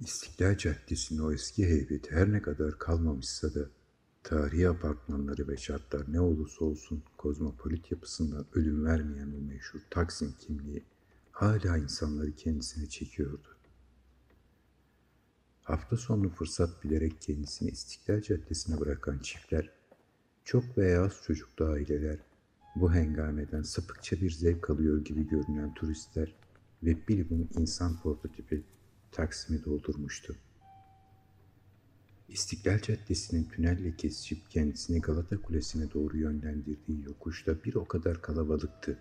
İstiklal Caddesi'nin o eski heybeti her ne kadar kalmamışsa da tarihi apartmanları ve şartlar ne olursa olsun kozmopolit yapısından ölüm vermeyen o meşhur Taksim kimliği hala insanları kendisine çekiyordu. Hafta sonu fırsat bilerek kendisini İstiklal Caddesi'ne bırakan çiftler, çok veya az çocuklu aileler, bu hengameden sapıkça bir zevk alıyor gibi görünen turistler ve bilibim insan prototipi Taksim'i doldurmuştu. İstiklal Caddesi'nin tünelle kesişip kendisini Galata Kulesi'ne doğru yönlendirdiği yokuşta bir o kadar kalabalıktı.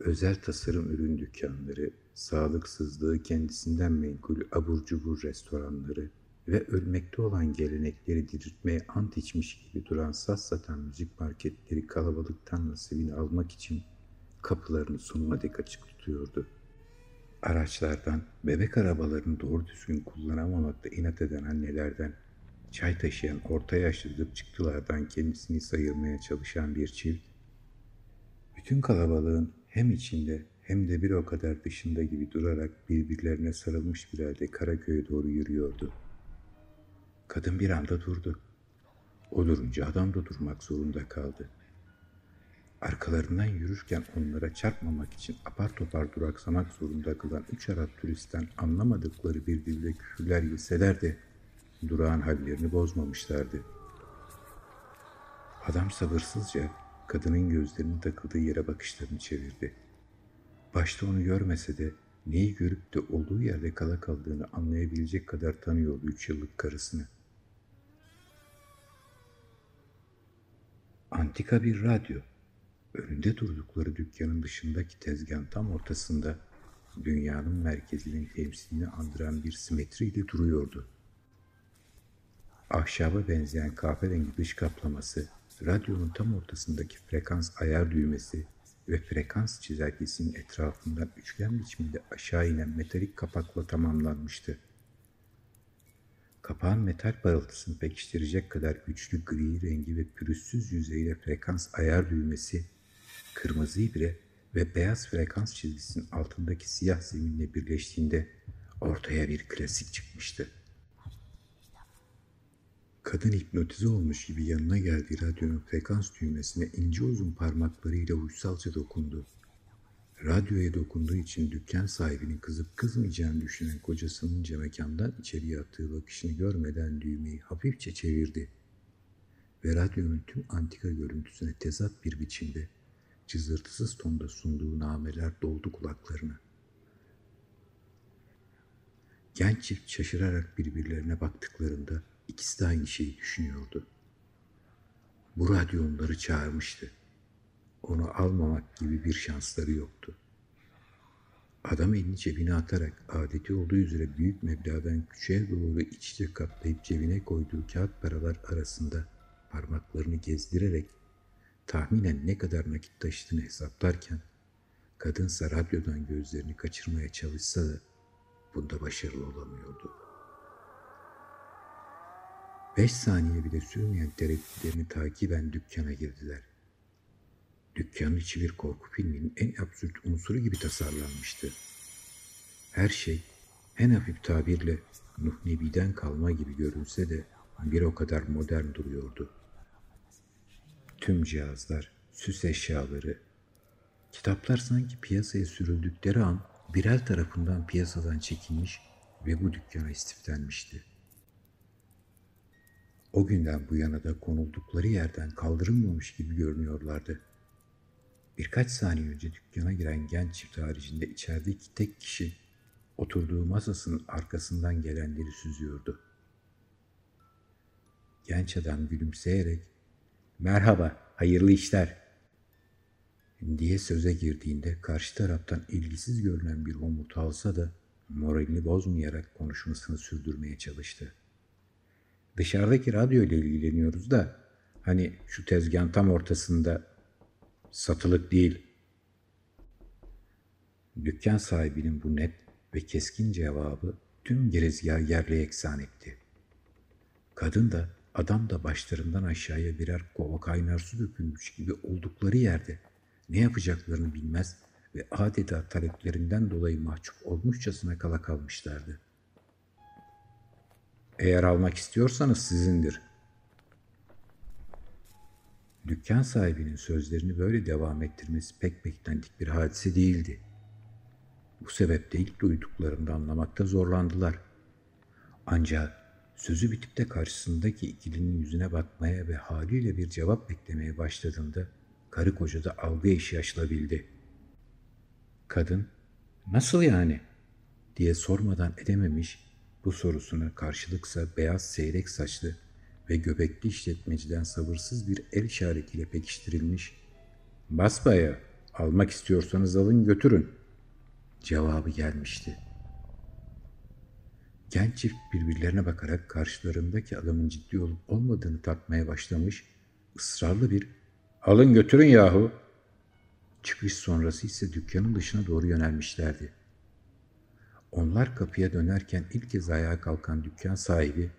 Özel tasarım ürün dükkanları, sağlıksızlığı kendisinden menkul abur cubur restoranları ve ölmekte olan gelenekleri diriltmeye ant içmiş gibi duran saz satan müzik marketleri kalabalıktan nasibini almak için kapılarını sonuna dek açık tutuyordu.'' Araçlardan, bebek arabalarını doğru düzgün kullanamamakta inat eden annelerden, çay taşıyan orta yaşlı dıpçıktılardan kendisini sayırmaya çalışan bir çift, bütün kalabalığın hem içinde hem de bir o kadar dışında gibi durarak birbirlerine sarılmış bir halde Karaköy'e doğru yürüyordu. Kadın bir anda durdu. O durunca adam da durmak zorunda kaldı.'' Arkalarından yürürken onlara çarpmamak için apar topar duraksamak zorunda kılan üç Arap turistten anlamadıkları bir dilde küfürler yeseler de durağın hallerini bozmamışlardı. Adam sabırsızca kadının gözlerinin takıldığı yere bakışlarını çevirdi. Başta onu görmese de neyi görüp de olduğu yerde kala kaldığını anlayabilecek kadar tanıyordu üç yıllık karısını. Antika bir radyo Önünde durdukları dükkanın dışındaki tezgahın tam ortasında dünyanın merkezinin temsilini andıran bir simetriyle duruyordu. Ahşaba benzeyen kahverengi dış kaplaması, radyonun tam ortasındaki frekans ayar düğmesi ve frekans çizelgesinin etrafından üçgen biçiminde aşağı inen metalik kapakla tamamlanmıştı. Kapağın metal parıltısını pekiştirecek kadar güçlü gri rengi ve pürüzsüz yüzeyle frekans ayar düğmesi kırmızı ibre ve beyaz frekans çizgisinin altındaki siyah zeminle birleştiğinde ortaya bir klasik çıkmıştı. Kadın hipnotize olmuş gibi yanına geldiği radyonun frekans düğmesine ince uzun parmaklarıyla uysalca dokundu. Radyoya dokunduğu için dükkan sahibinin kızıp kızmayacağını düşünen kocasının mekandan içeriye attığı bakışını görmeden düğmeyi hafifçe çevirdi. Ve radyonun tüm antika görüntüsüne tezat bir biçimde cızırtısız tonda sunduğu nameler doldu kulaklarını. Genç çift şaşırarak birbirlerine baktıklarında ikisi de aynı şeyi düşünüyordu. Bu radyo onları çağırmıştı. Onu almamak gibi bir şansları yoktu. Adam elini cebine atarak adeti olduğu üzere büyük meblağdan küçüğe doğru iç içe katlayıp cebine koyduğu kağıt paralar arasında parmaklarını gezdirerek tahminen ne kadar nakit taşıdığını hesaplarken kadınsa radyodan gözlerini kaçırmaya çalışsa da bunda başarılı olamıyordu. Beş saniye bile sürmeyen tereddütlerini takiben dükkana girdiler. Dükkanın içi bir korku filminin en absürt unsuru gibi tasarlanmıştı. Her şey en hafif tabirle Nuh Nebi'den kalma gibi görünse de bir o kadar modern duruyordu.'' Tüm cihazlar, süs eşyaları, kitaplar sanki piyasaya sürüldükleri an Birel tarafından piyasadan çekilmiş ve bu dükkana istiflenmişti. O günden bu yana da konuldukları yerden kaldırılmamış gibi görünüyorlardı. Birkaç saniye önce dükkana giren genç çift haricinde içerideki tek kişi oturduğu masasının arkasından gelenleri süzüyordu. Genç adam gülümseyerek merhaba, hayırlı işler diye söze girdiğinde karşı taraftan ilgisiz görünen bir homurtu alsa da moralini bozmayarak konuşmasını sürdürmeye çalıştı. Dışarıdaki radyo ile ilgileniyoruz da hani şu tezgahın tam ortasında satılık değil. Dükkan sahibinin bu net ve keskin cevabı tüm gerezgahı yerle eksan etti. Kadın da Adam da başlarından aşağıya birer kova kaynar su dökülmüş gibi oldukları yerde ne yapacaklarını bilmez ve adeta taleplerinden dolayı mahcup olmuşçasına kala kalmışlardı. Eğer almak istiyorsanız sizindir. Dükkan sahibinin sözlerini böyle devam ettirmesi pek beklendik bir hadise değildi. Bu sebeple ilk duyduklarında anlamakta zorlandılar. Ancak sözü bitip de karşısındaki ikilinin yüzüne bakmaya ve haliyle bir cevap beklemeye başladığında karı koca da algı eşi yaşlabildi. Kadın, nasıl yani? diye sormadan edememiş, bu sorusuna karşılıksa beyaz seyrek saçlı ve göbekli işletmeciden sabırsız bir el işaretiyle pekiştirilmiş, basbaya almak istiyorsanız alın götürün cevabı gelmişti. Genç çift birbirlerine bakarak karşılarındaki adamın ciddi olup olmadığını tartmaya başlamış, ısrarlı bir ''Alın götürün yahu!'' Çıkış sonrası ise dükkanın dışına doğru yönelmişlerdi. Onlar kapıya dönerken ilk kez ayağa kalkan dükkan sahibi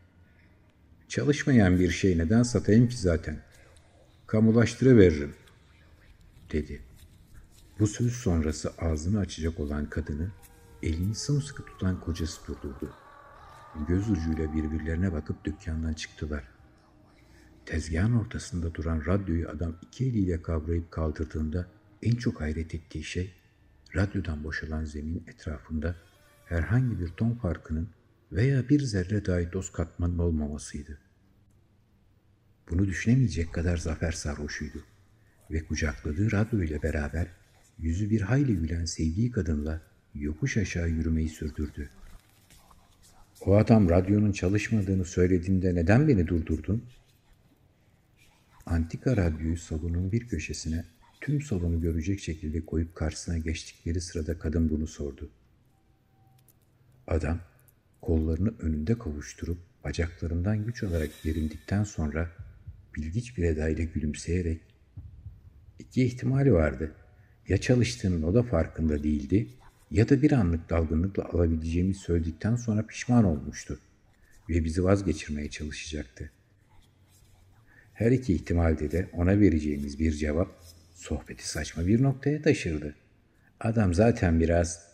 ''Çalışmayan bir şey neden satayım ki zaten? Kamulaştırıveririm.'' dedi. Bu söz sonrası ağzını açacak olan kadını elini sımsıkı tutan kocası durdurdu. Göz ucuyla birbirlerine bakıp dükkandan çıktılar. Tezgahın ortasında duran radyoyu adam iki eliyle kavrayıp kaldırdığında en çok hayret ettiği şey radyodan boşalan zemin etrafında herhangi bir ton farkının veya bir zerre dahi doz katmanın olmamasıydı. Bunu düşünemeyecek kadar zafer sarhoşuydu ve kucakladığı radyo ile beraber yüzü bir hayli gülen sevdiği kadınla yokuş aşağı yürümeyi sürdürdü. O adam radyonun çalışmadığını söylediğinde neden beni durdurdun? Antika radyoyu salonun bir köşesine tüm salonu görecek şekilde koyup karşısına geçtikleri sırada kadın bunu sordu. Adam kollarını önünde kavuşturup bacaklarından güç alarak gerindikten sonra bilgiç bir edayla gülümseyerek iki ihtimali vardı. Ya çalıştığının o da farkında değildi ya da bir anlık dalgınlıkla alabileceğimi söyledikten sonra pişman olmuştu ve bizi vazgeçirmeye çalışacaktı. Her iki ihtimalde de ona vereceğimiz bir cevap sohbeti saçma bir noktaya taşırdı. Adam zaten biraz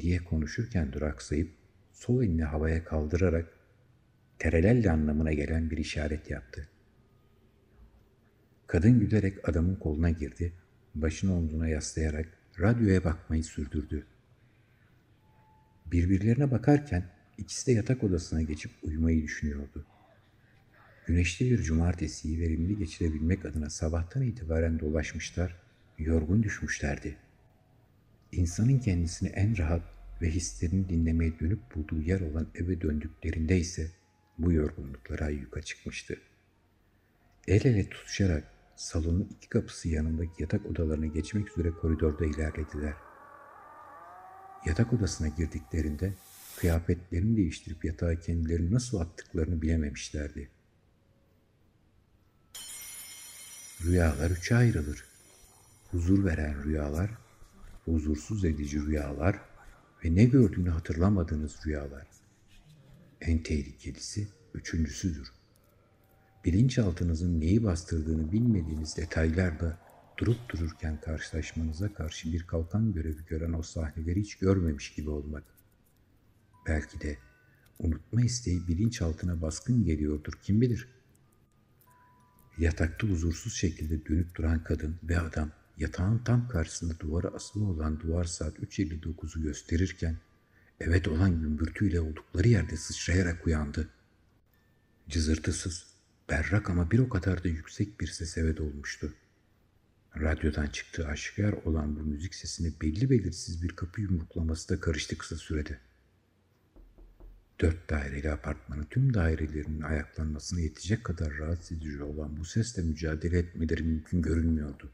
diye konuşurken duraksayıp sol elini havaya kaldırarak terelelle anlamına gelen bir işaret yaptı. Kadın gülerek adamın koluna girdi, başını omzuna yaslayarak radyoya bakmayı sürdürdü. Birbirlerine bakarken ikisi de yatak odasına geçip uyumayı düşünüyordu. Güneşli bir cumartesiyi verimli geçirebilmek adına sabahtan itibaren dolaşmışlar, yorgun düşmüşlerdi. İnsanın kendisini en rahat ve hislerini dinlemeye dönüp bulduğu yer olan eve döndüklerinde ise bu yorgunluklara ayyuka çıkmıştı. El ele tutuşarak salonun iki kapısı yanındaki yatak odalarına geçmek üzere koridorda ilerlediler. Yatak odasına girdiklerinde kıyafetlerini değiştirip yatağa kendilerini nasıl attıklarını bilememişlerdi. Rüyalar üçe ayrılır. Huzur veren rüyalar, huzursuz edici rüyalar ve ne gördüğünü hatırlamadığınız rüyalar. En tehlikelisi üçüncüsüdür bilinçaltınızın neyi bastırdığını bilmediğiniz detaylarda durup dururken karşılaşmanıza karşı bir kalkan görevi gören o sahneleri hiç görmemiş gibi olmak. Belki de unutma isteği bilinçaltına baskın geliyordur kim bilir. Yatakta huzursuz şekilde dönüp duran kadın ve adam yatağın tam karşısında duvara asılı olan duvar saat 3.59'u gösterirken evet olan gümbürtüyle oldukları yerde sıçrayarak uyandı. Cızırtısız, berrak ama bir o kadar da yüksek bir ses eve dolmuştu. Radyodan çıktığı aşikar olan bu müzik sesini belli belirsiz bir kapı yumruklaması da karıştı kısa sürede. Dört daireli apartmanın tüm dairelerinin ayaklanmasına yetecek kadar rahatsız edici olan bu sesle mücadele etmeleri mümkün görünmüyordu.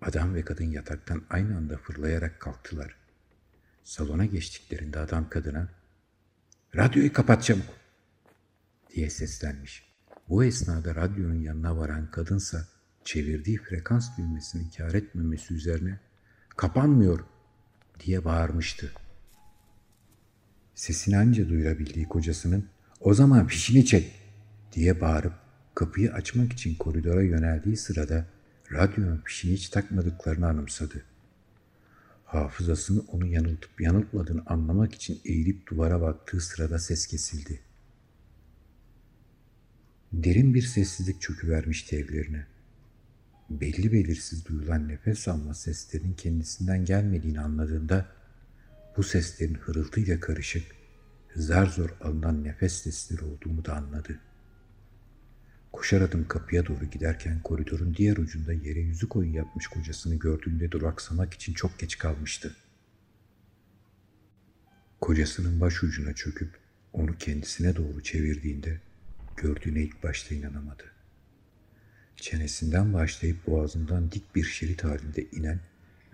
Adam ve kadın yataktan aynı anda fırlayarak kalktılar. Salona geçtiklerinde adam kadına ''Radyoyu kapat çabuk!'' Diye seslenmiş. Bu esnada radyonun yanına varan kadınsa çevirdiği frekans düğmesini kar etmemesi üzerine kapanmıyor diye bağırmıştı. Sesini anca duyurabildiği kocasının o zaman fişini çek diye bağırıp kapıyı açmak için koridora yöneldiği sırada radyonun fişini hiç takmadıklarını anımsadı. Hafızasını onu yanıltıp yanıltmadığını anlamak için eğilip duvara baktığı sırada ses kesildi. Derin bir sessizlik çöküvermişti evlerine. Belli belirsiz duyulan nefes alma seslerinin kendisinden gelmediğini anladığında bu seslerin hırıltıyla karışık, zar zor alınan nefes sesleri olduğunu da anladı. Koşar adım kapıya doğru giderken koridorun diğer ucunda yere yüzü koyun yapmış kocasını gördüğünde duraksamak için çok geç kalmıştı. Kocasının baş ucuna çöküp onu kendisine doğru çevirdiğinde gördüğüne ilk başta inanamadı. Çenesinden başlayıp boğazından dik bir şerit halinde inen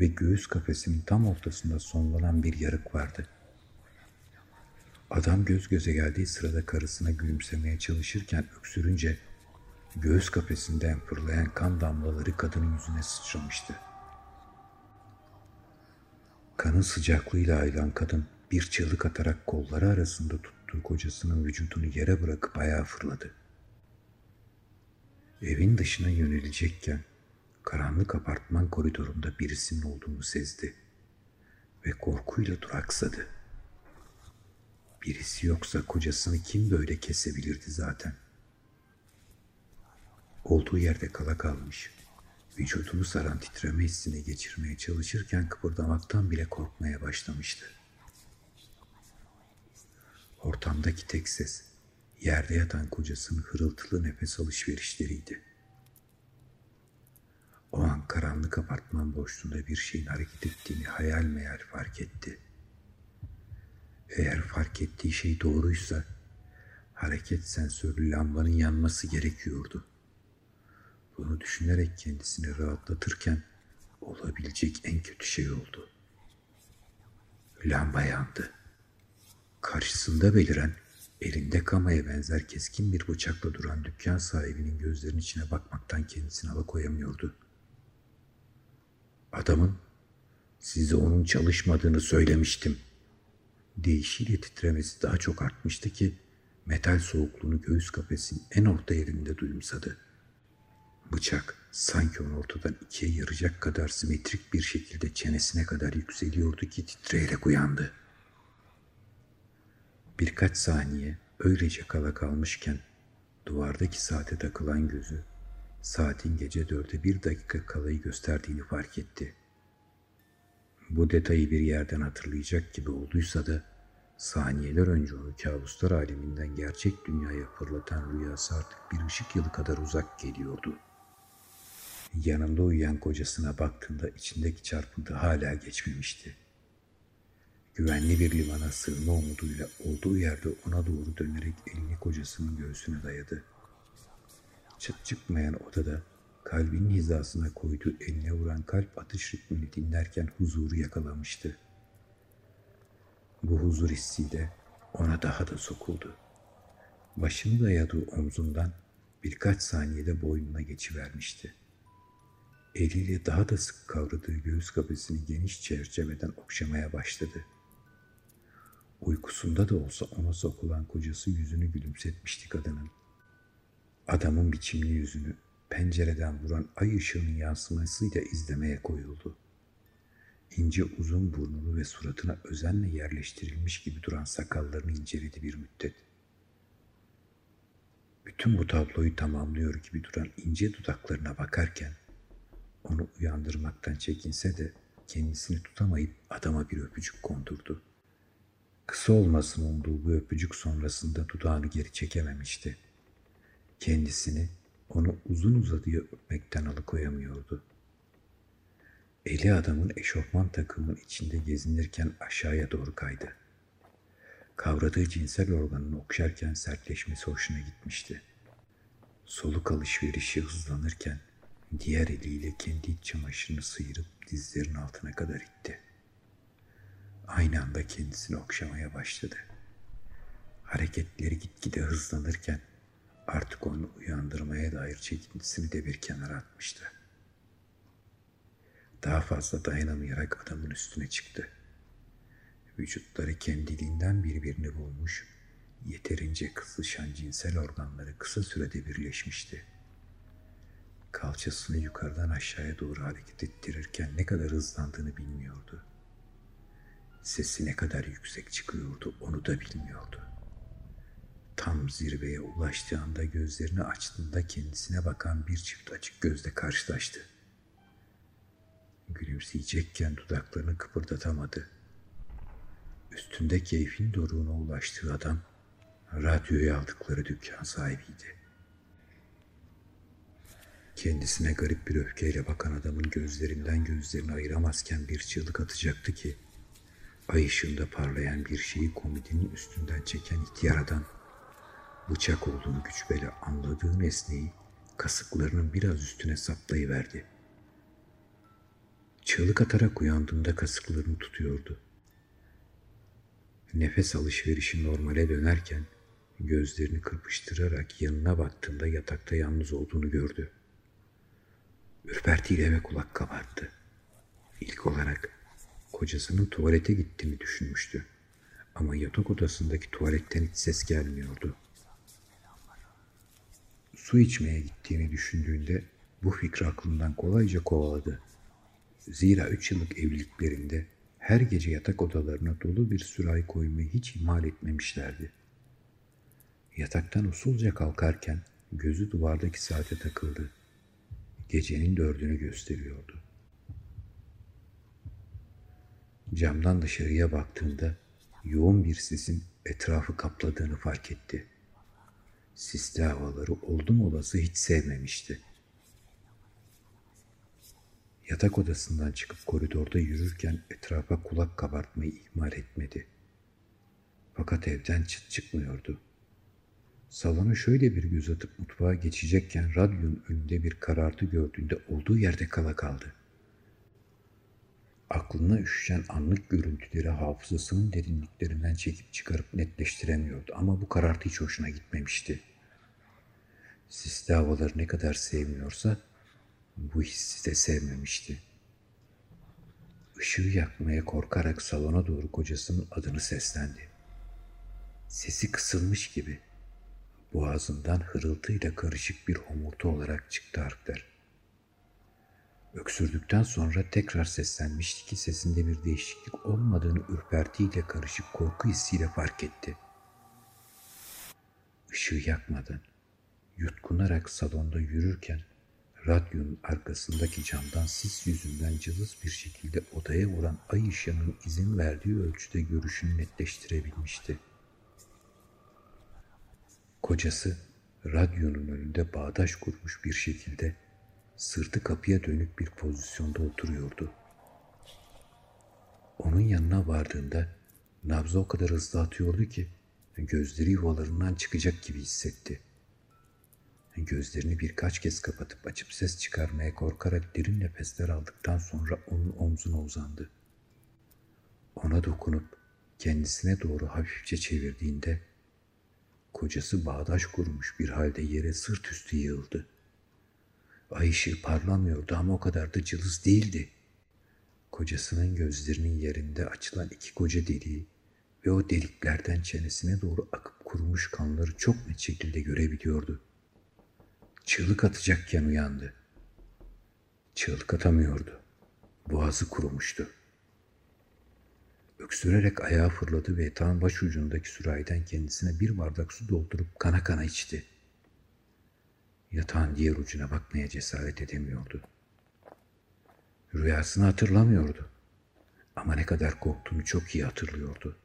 ve göğüs kafesinin tam ortasında sonlanan bir yarık vardı. Adam göz göze geldiği sırada karısına gülümsemeye çalışırken öksürünce göğüs kafesinden fırlayan kan damlaları kadının yüzüne sıçramıştı. Kanın sıcaklığıyla ayılan kadın bir çığlık atarak kolları arasında tuttuğu kocasının vücudunu yere bırakıp ayağa fırladı. Evin dışına yönelecekken karanlık apartman koridorunda birisinin olduğunu sezdi ve korkuyla duraksadı. Birisi yoksa kocasını kim böyle kesebilirdi zaten? Olduğu yerde kala kalmış, vücudunu saran titreme hissini geçirmeye çalışırken kıpırdamaktan bile korkmaya başlamıştı. Ortamdaki tek ses, yerde yatan kocasının hırıltılı nefes alışverişleriydi. O an karanlık apartman boşluğunda bir şeyin hareket ettiğini hayal meyal fark etti. Eğer fark ettiği şey doğruysa hareket sensörlü lambanın yanması gerekiyordu. Bunu düşünerek kendisini rahatlatırken olabilecek en kötü şey oldu. Lamba yandı. Karşısında beliren, elinde kamaya benzer keskin bir bıçakla duran dükkan sahibinin gözlerinin içine bakmaktan kendisini alakoyamıyordu. Adamın, size onun çalışmadığını söylemiştim. Değişiyle titremesi daha çok artmıştı ki, metal soğukluğunu göğüs kafesinin en orta yerinde duyumsadı. Bıçak sanki onu ortadan ikiye yaracak kadar simetrik bir şekilde çenesine kadar yükseliyordu ki titreyerek uyandı. Birkaç saniye öylece kala kalmışken duvardaki saate takılan gözü saatin gece dörde bir dakika kalayı gösterdiğini fark etti. Bu detayı bir yerden hatırlayacak gibi olduysa da saniyeler önce onu kabuslar aleminden gerçek dünyaya fırlatan rüyası artık bir ışık yılı kadar uzak geliyordu. Yanında uyuyan kocasına baktığında içindeki çarpıntı hala geçmemişti. Güvenli bir limana sığınma umuduyla olduğu yerde ona doğru dönerek elini kocasının göğsüne dayadı. Çıt çıkmayan odada kalbinin hizasına koyduğu eline vuran kalp atış ritmini dinlerken huzuru yakalamıştı. Bu huzur hissiyle ona daha da sokuldu. Başını dayadığı omzundan birkaç saniyede boynuna geçivermişti. Eliyle daha da sık kavradığı göğüs kafesini geniş çerçeveden okşamaya başladı. Uykusunda da olsa ona sokulan kocası yüzünü gülümsetmişti kadının. Adamın biçimli yüzünü pencereden vuran ay ışığının yansımasıyla izlemeye koyuldu. İnce uzun burnunu ve suratına özenle yerleştirilmiş gibi duran sakallarını inceledi bir müddet. Bütün bu tabloyu tamamlıyor gibi duran ince dudaklarına bakarken onu uyandırmaktan çekinse de kendisini tutamayıp adama bir öpücük kondurdu. Kısa olmasın umduğu bu öpücük sonrasında dudağını geri çekememişti. Kendisini onu uzun uzadıya öpmekten alıkoyamıyordu. Eli adamın eşofman takımın içinde gezinirken aşağıya doğru kaydı. Kavradığı cinsel organını okşarken sertleşmesi hoşuna gitmişti. Soluk alışverişi hızlanırken diğer eliyle kendi iç çamaşırını sıyırıp dizlerin altına kadar itti. Aynı anda kendisini okşamaya başladı. Hareketleri gitgide hızlanırken artık onu uyandırmaya dair çekintisini de bir kenara atmıştı. Daha fazla dayanamayarak adamın üstüne çıktı. Vücutları kendiliğinden birbirini bulmuş, yeterince kızışan cinsel organları kısa sürede birleşmişti. Kalçasını yukarıdan aşağıya doğru hareket ettirirken ne kadar hızlandığını bilmiyordu. Sesi ne kadar yüksek çıkıyordu onu da bilmiyordu. Tam zirveye ulaştığında gözlerini açtığında kendisine bakan bir çift açık gözle karşılaştı. Gülümseyecekken dudaklarını kıpırdatamadı. Üstünde keyfin doruğuna ulaştığı adam radyoyu aldıkları dükkan sahibiydi. Kendisine garip bir öfkeyle bakan adamın gözlerinden gözlerini ayıramazken bir çığlık atacaktı ki ay ışığında parlayan bir şeyi komodinin üstünden çeken ihtiyar adam bıçak olduğunu güç anladığı nesneyi kasıklarının biraz üstüne saplayıverdi. Çığlık atarak uyandığında kasıklarını tutuyordu. Nefes alışverişi normale dönerken gözlerini kırpıştırarak yanına baktığında yatakta yalnız olduğunu gördü. Ürpertiyle ve kulak kabarttı. İlk olarak kocasının tuvalete gittiğini düşünmüştü. Ama yatak odasındaki tuvaletten hiç ses gelmiyordu. Su içmeye gittiğini düşündüğünde bu fikri aklından kolayca kovaladı. Zira üç yıllık evliliklerinde her gece yatak odalarına dolu bir sürahi koymayı hiç ihmal etmemişlerdi. Yataktan usulca kalkarken gözü duvardaki saate takıldı. Gecenin dördünü gösteriyordu. Camdan dışarıya baktığında yoğun bir sisin etrafı kapladığını fark etti. Sisli havaları oldum olası hiç sevmemişti. Yatak odasından çıkıp koridorda yürürken etrafa kulak kabartmayı ihmal etmedi. Fakat evden çıt çıkmıyordu. Salona şöyle bir göz atıp mutfağa geçecekken radyonun önünde bir karartı gördüğünde olduğu yerde kala kaldı. Aklına üşüşen anlık görüntüleri hafızasının derinliklerinden çekip çıkarıp netleştiremiyordu ama bu karartı hiç hoşuna gitmemişti. Sisli havaları ne kadar sevmiyorsa bu hissi de sevmemişti. Işığı yakmaya korkarak salona doğru kocasının adını seslendi. Sesi kısılmış gibi boğazından hırıltıyla karışık bir homurtu olarak çıktı harfler. Öksürdükten sonra tekrar seslenmişti ki sesinde bir değişiklik olmadığını ürpertiyle karışık korku hissiyle fark etti. Işığı yakmadan, yutkunarak salonda yürürken radyonun arkasındaki camdan sis yüzünden cılız bir şekilde odaya vuran ay ışığının izin verdiği ölçüde görüşünü netleştirebilmişti. Kocası radyonun önünde bağdaş kurmuş bir şekilde sırtı kapıya dönük bir pozisyonda oturuyordu. Onun yanına vardığında nabzı o kadar hızlı atıyordu ki gözleri yuvalarından çıkacak gibi hissetti. Gözlerini birkaç kez kapatıp açıp ses çıkarmaya korkarak derin nefesler aldıktan sonra onun omzuna uzandı. Ona dokunup kendisine doğru hafifçe çevirdiğinde Kocası bağdaş kurmuş bir halde yere sırt üstü yığıldı. Ay ışığı parlamıyordu ama o kadar da cılız değildi. Kocasının gözlerinin yerinde açılan iki koca deliği ve o deliklerden çenesine doğru akıp kurumuş kanları çok net şekilde görebiliyordu. Çığlık atacakken uyandı. Çığlık atamıyordu. Boğazı kurumuştu. Öksürerek ayağa fırladı ve yatağın baş ucundaki sürahiden kendisine bir bardak su doldurup kana kana içti. Yatağın diğer ucuna bakmaya cesaret edemiyordu. Rüyasını hatırlamıyordu. Ama ne kadar korktuğunu çok iyi hatırlıyordu.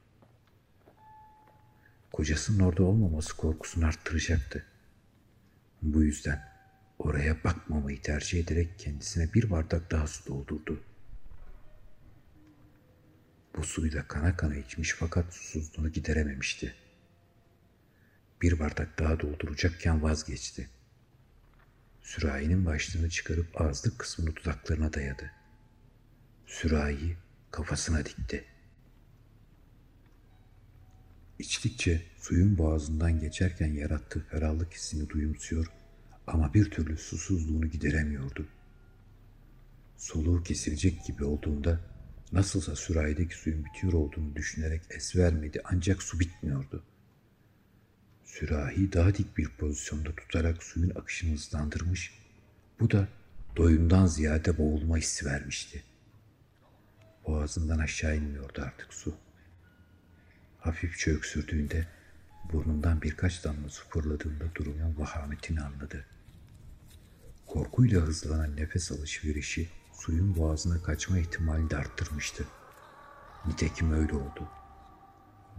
Kocasının orada olmaması korkusunu arttıracaktı. Bu yüzden oraya bakmamayı tercih ederek kendisine bir bardak daha su doldurdu. Bu suyu da kana kana içmiş fakat susuzluğunu giderememişti. Bir bardak daha dolduracakken vazgeçti. Sürahinin başlığını çıkarıp ağızlık kısmını dudaklarına dayadı. Sürahiyi kafasına dikti. İçtikçe suyun boğazından geçerken yarattığı ferahlık hissini duyumsuyor ama bir türlü susuzluğunu gideremiyordu. Soluğu kesilecek gibi olduğunda Nasılsa sürahideki suyun bitiyor olduğunu düşünerek es vermedi ancak su bitmiyordu. Sürahi daha dik bir pozisyonda tutarak suyun akışını hızlandırmış, Bu da doyumdan ziyade boğulma hissi vermişti. Boğazından aşağı inmiyordu artık su. Hafifçe öksürdüğünde burnundan birkaç damla su fırladığında durumun vahametini anladı. Korkuyla hızlanan nefes alışverişi suyun boğazına kaçma ihtimalini de arttırmıştı. Nitekim öyle oldu.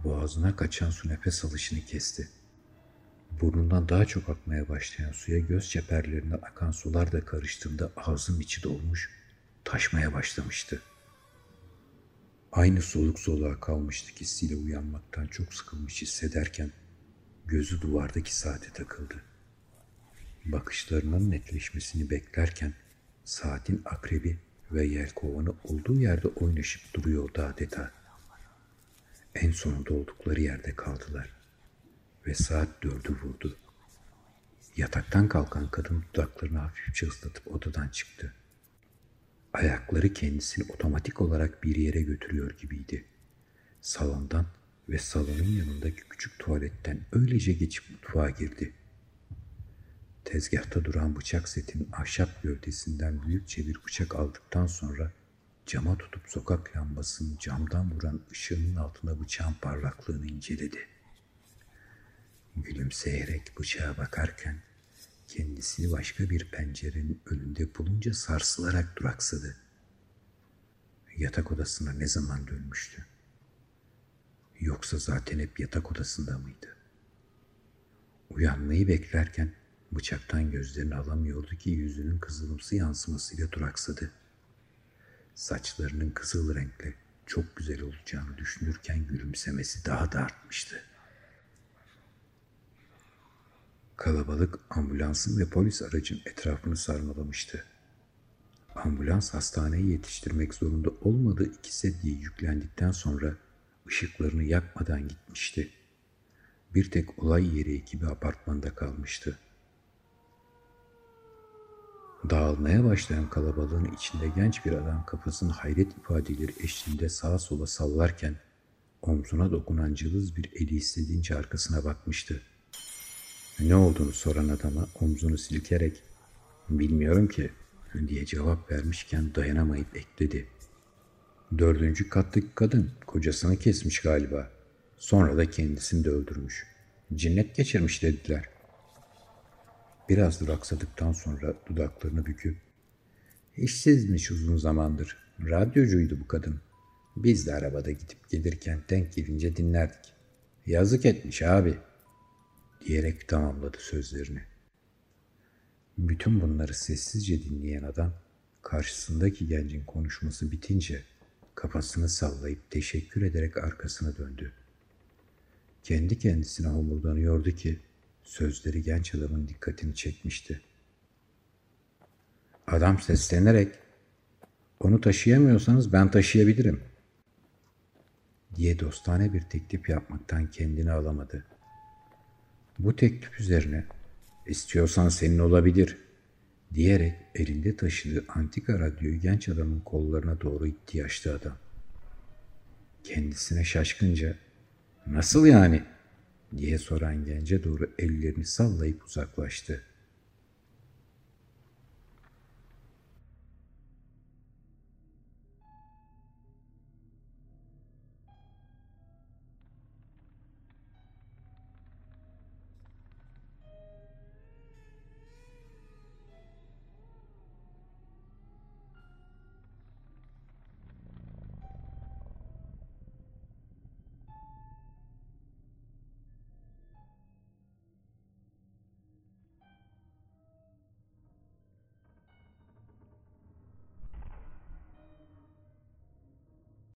Boğazına kaçan su nefes alışını kesti. Burnundan daha çok akmaya başlayan suya göz çeperlerine akan sular da karıştığında ağzım içi dolmuş, taşmaya başlamıştı. Aynı soluk soluğa kalmıştık hissiyle uyanmaktan çok sıkılmış hissederken gözü duvardaki saate takıldı. Bakışlarının netleşmesini beklerken saatin akrebi ve yelkovanı olduğu yerde oynaşıp duruyordu adeta. En sonunda oldukları yerde kaldılar ve saat dördü vurdu. Yataktan kalkan kadın dudaklarını hafifçe ıslatıp odadan çıktı. Ayakları kendisini otomatik olarak bir yere götürüyor gibiydi. Salondan ve salonun yanındaki küçük tuvaletten öylece geçip mutfağa girdi. Tezgahta duran bıçak setinin ahşap gövdesinden büyükçe bir bıçak aldıktan sonra cama tutup sokak lambasının camdan vuran ışığının altına bıçağın parlaklığını inceledi. Gülümseyerek bıçağa bakarken kendisini başka bir pencerenin önünde bulunca sarsılarak duraksadı. Yatak odasına ne zaman dönmüştü? Yoksa zaten hep yatak odasında mıydı? Uyanmayı beklerken bıçaktan gözlerini alamıyordu ki yüzünün kızılımsı yansımasıyla duraksadı. Saçlarının kızıl renkle çok güzel olacağını düşünürken gülümsemesi daha da artmıştı. Kalabalık ambulansın ve polis aracın etrafını sarmalamıştı. Ambulans hastaneyi yetiştirmek zorunda olmadığı iki sedye yüklendikten sonra ışıklarını yakmadan gitmişti. Bir tek olay yeri ekibi apartmanda kalmıştı. Dağılmaya başlayan kalabalığın içinde genç bir adam kafasını hayret ifadeleri eşliğinde sağa sola sallarken omzuna dokunan cılız bir eli istediğince arkasına bakmıştı. Ne olduğunu soran adama omzunu silkerek bilmiyorum ki diye cevap vermişken dayanamayıp ekledi. Dördüncü kattaki kadın kocasını kesmiş galiba. Sonra da kendisini de öldürmüş. Cinnet geçirmiş dediler. Biraz duraksadıktan sonra dudaklarını büküp İşsizmiş uzun zamandır. Radyocuydu bu kadın. Biz de arabada gidip gelirken denk gelince dinlerdik. Yazık etmiş abi diyerek tamamladı sözlerini. Bütün bunları sessizce dinleyen adam karşısındaki gencin konuşması bitince kafasını sallayıp teşekkür ederek arkasına döndü. Kendi kendisine homurdanıyordu ki sözleri genç adamın dikkatini çekmişti. Adam seslenerek onu taşıyamıyorsanız ben taşıyabilirim diye dostane bir teklif yapmaktan kendini alamadı. Bu teklif üzerine istiyorsan senin olabilir diyerek elinde taşıdığı antika radyoyu genç adamın kollarına doğru itti yaşlı adam. Kendisine şaşkınca nasıl yani diye soran gence doğru ellerini sallayıp uzaklaştı.